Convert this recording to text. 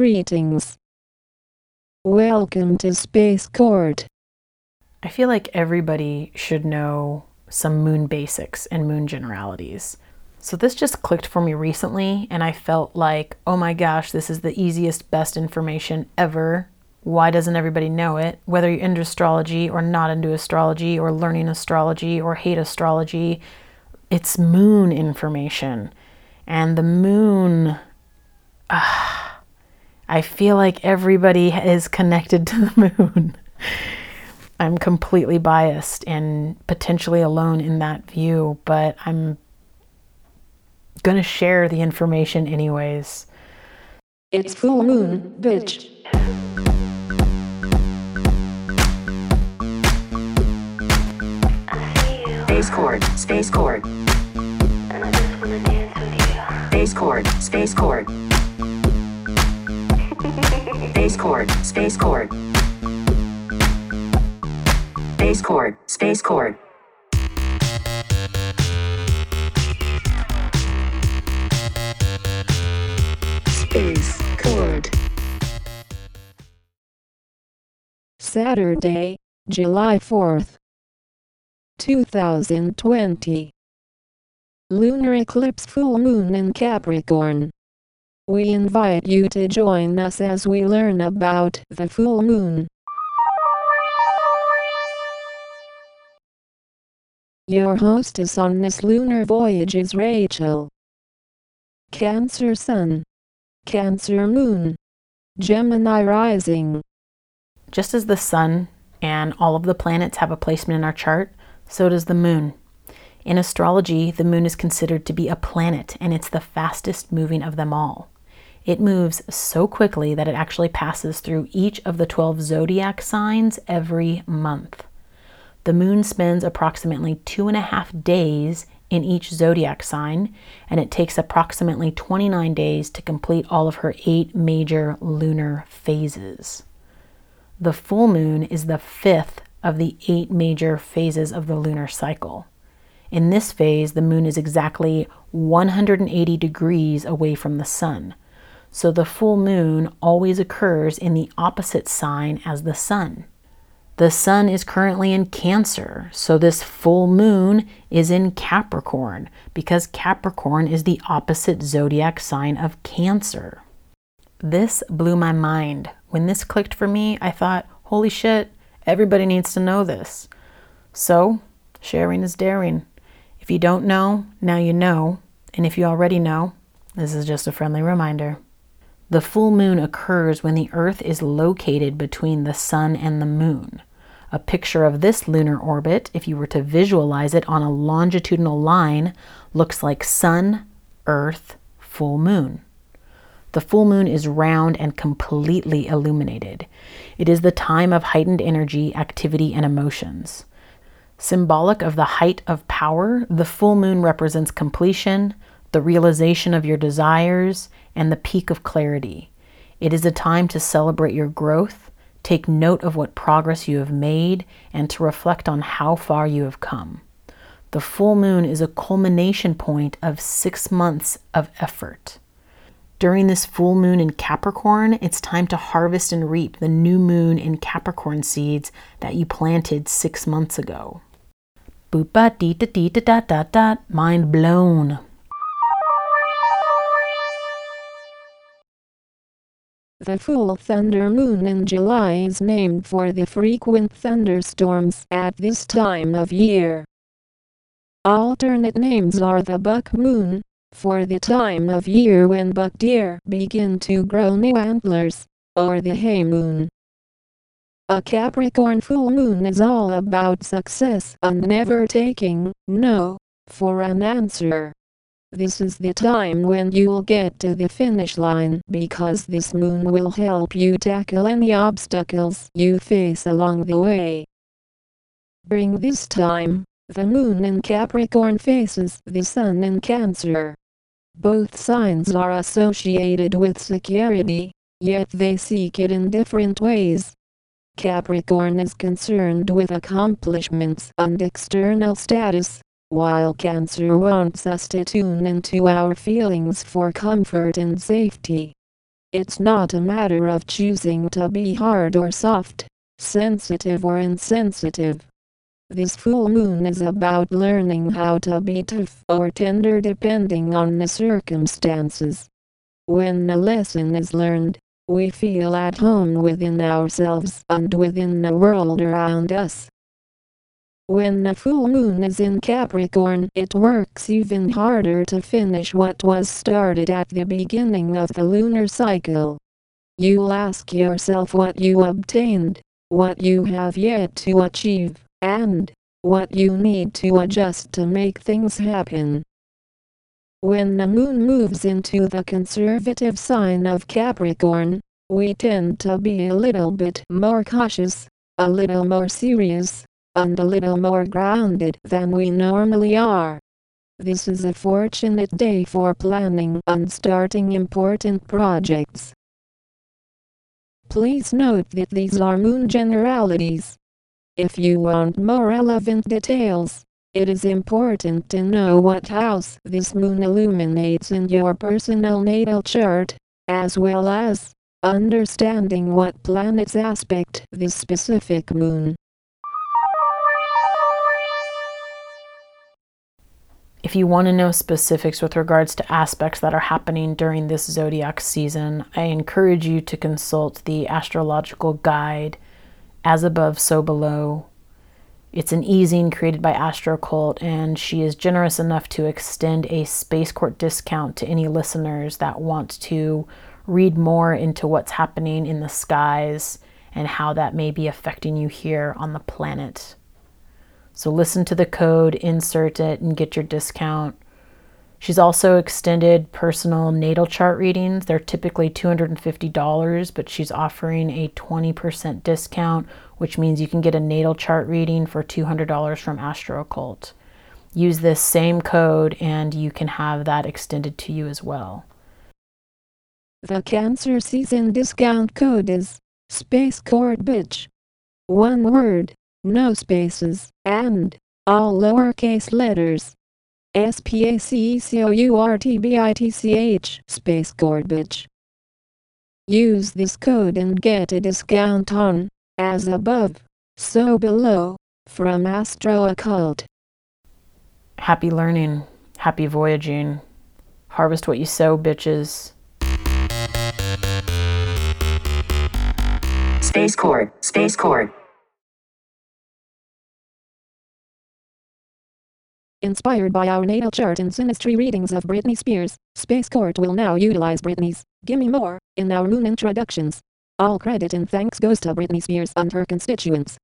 Greetings. Welcome to Space Court. I feel like everybody should know some moon basics and moon generalities. So this just clicked for me recently, and I felt like, oh my gosh, this is the easiest, best information ever. Why doesn't everybody know it? Whether you're into astrology or not into astrology, or learning astrology or hate astrology, it's moon information. And the moon, uh, I feel like everybody is connected to the moon. I'm completely biased and potentially alone in that view, but I'm going to share the information anyways. It's full moon, bitch. Space Court, Space Court. Space Court, Space Court. Space Court, Space Court. Space Court, Space Court. Space Court. Saturday, July 4th, 2020. Lunar eclipse full moon in Capricorn. We invite you to join us as we learn about the full moon. Your hostess on this lunar voyage is Rachel. Cancer Sun. Cancer Moon. Gemini Rising. Just as the sun and all of the planets have a placement in our chart, so does the moon. In astrology, the moon is considered to be a planet and it's the fastest moving of them all. It moves so quickly that it actually passes through each of the 12 zodiac signs every month. The moon spends approximately two and a half days in each zodiac sign, and it takes approximately 29 days to complete all of her eight major lunar phases. The full moon is the fifth of the eight major phases of the lunar cycle. In this phase, the moon is exactly 180 degrees away from the sun. So the full moon always occurs in the opposite sign as the sun. The sun is currently in Cancer, so this full moon is in Capricorn because Capricorn is the opposite zodiac sign of Cancer. This blew my mind. When this clicked for me, I thought, holy shit, everybody needs to know this. So, sharing is daring. If you don't know, now you know. And if you already know, this is just a friendly reminder. The full moon occurs when the Earth is located between the sun and the moon. A picture of this lunar orbit, if you were to visualize it on a longitudinal line, looks like Sun, Earth, full moon. The full moon is round and completely illuminated. It is the time of heightened energy, activity, and emotions. Symbolic of the height of power, the full moon represents completion, the realization of your desires, and the peak of clarity. It is a time to celebrate your growth, Take note of what progress you have made and to reflect on how far you have come. The full moon is a culmination point of six months of effort. During this full moon in Capricorn, it's time to harvest and reap the new moon in Capricorn seeds that you planted six months ago. Boopa dee da dee da da da da, mind blown. The full thunder moon in July is named for the frequent thunderstorms at this time of year. Alternate names are the buck moon, for the time of year when buck deer begin to grow new antlers, or the hay moon. A Capricorn full moon is all about success and never taking no for an answer. This is the time when you'll get to the finish line because this moon will help you tackle any obstacles you face along the way. During this time, the moon in Capricorn faces the sun in Cancer. Both signs are associated with security, yet they seek it in different ways. Capricorn is concerned with accomplishments and external status, while Cancer wants us to tune into our feelings for comfort and safety. It's not a matter of choosing to be hard or soft, sensitive or insensitive. This full moon is about learning how to be tough or tender depending on the circumstances. When a lesson is learned, we feel at home within ourselves and within the world around us. When the full moon is in Capricorn, it works even harder to finish what was started at the beginning of the lunar cycle. You'll ask yourself what you obtained, what you have yet to achieve, and what you need to adjust to make things happen. When the moon moves into the conservative sign of Capricorn, we tend to be a little bit more cautious, a little more serious, and a little more grounded than we normally are. This is a fortunate day for planning and starting important projects. Please note that these are moon generalities. If you want more relevant details, it is important to know what house this moon illuminates in your personal natal chart, as well as understanding what planets aspect this specific moon. If you want to know specifics with regards to aspects that are happening during this zodiac season, I encourage you to consult the astrological guide As Above, So Below. It's an e-zine created by AstroCult, and she is generous enough to extend a Space Court discount to any listeners that want to read more into what's happening in the skies and how that may be affecting you here on the planet. So listen to the code, insert it, and get your discount. She's also extended personal natal chart readings. They're typically $250, but she's offering a 20% discount, which means you can get a natal chart reading for $200 from Astro Occult. Use this same code and you can have that extended to you as well. The Cancer Season discount code is Space Court Bitch. One word no spaces, and all lowercase letters. S-P-A-C-E-C-O-U-R-T-B-I-T-C-H space garbage. Use this code and get a discount on, as above, so below, from Astro Occult. Happy learning, happy voyaging. Harvest what you sow, bitches. Space Court, Space Court. Inspired by our natal chart and synastry readings of Britney Spears, Space Court will now utilize Britney's Gimme More in our moon introductions. All credit and thanks goes to Britney Spears and her constituents.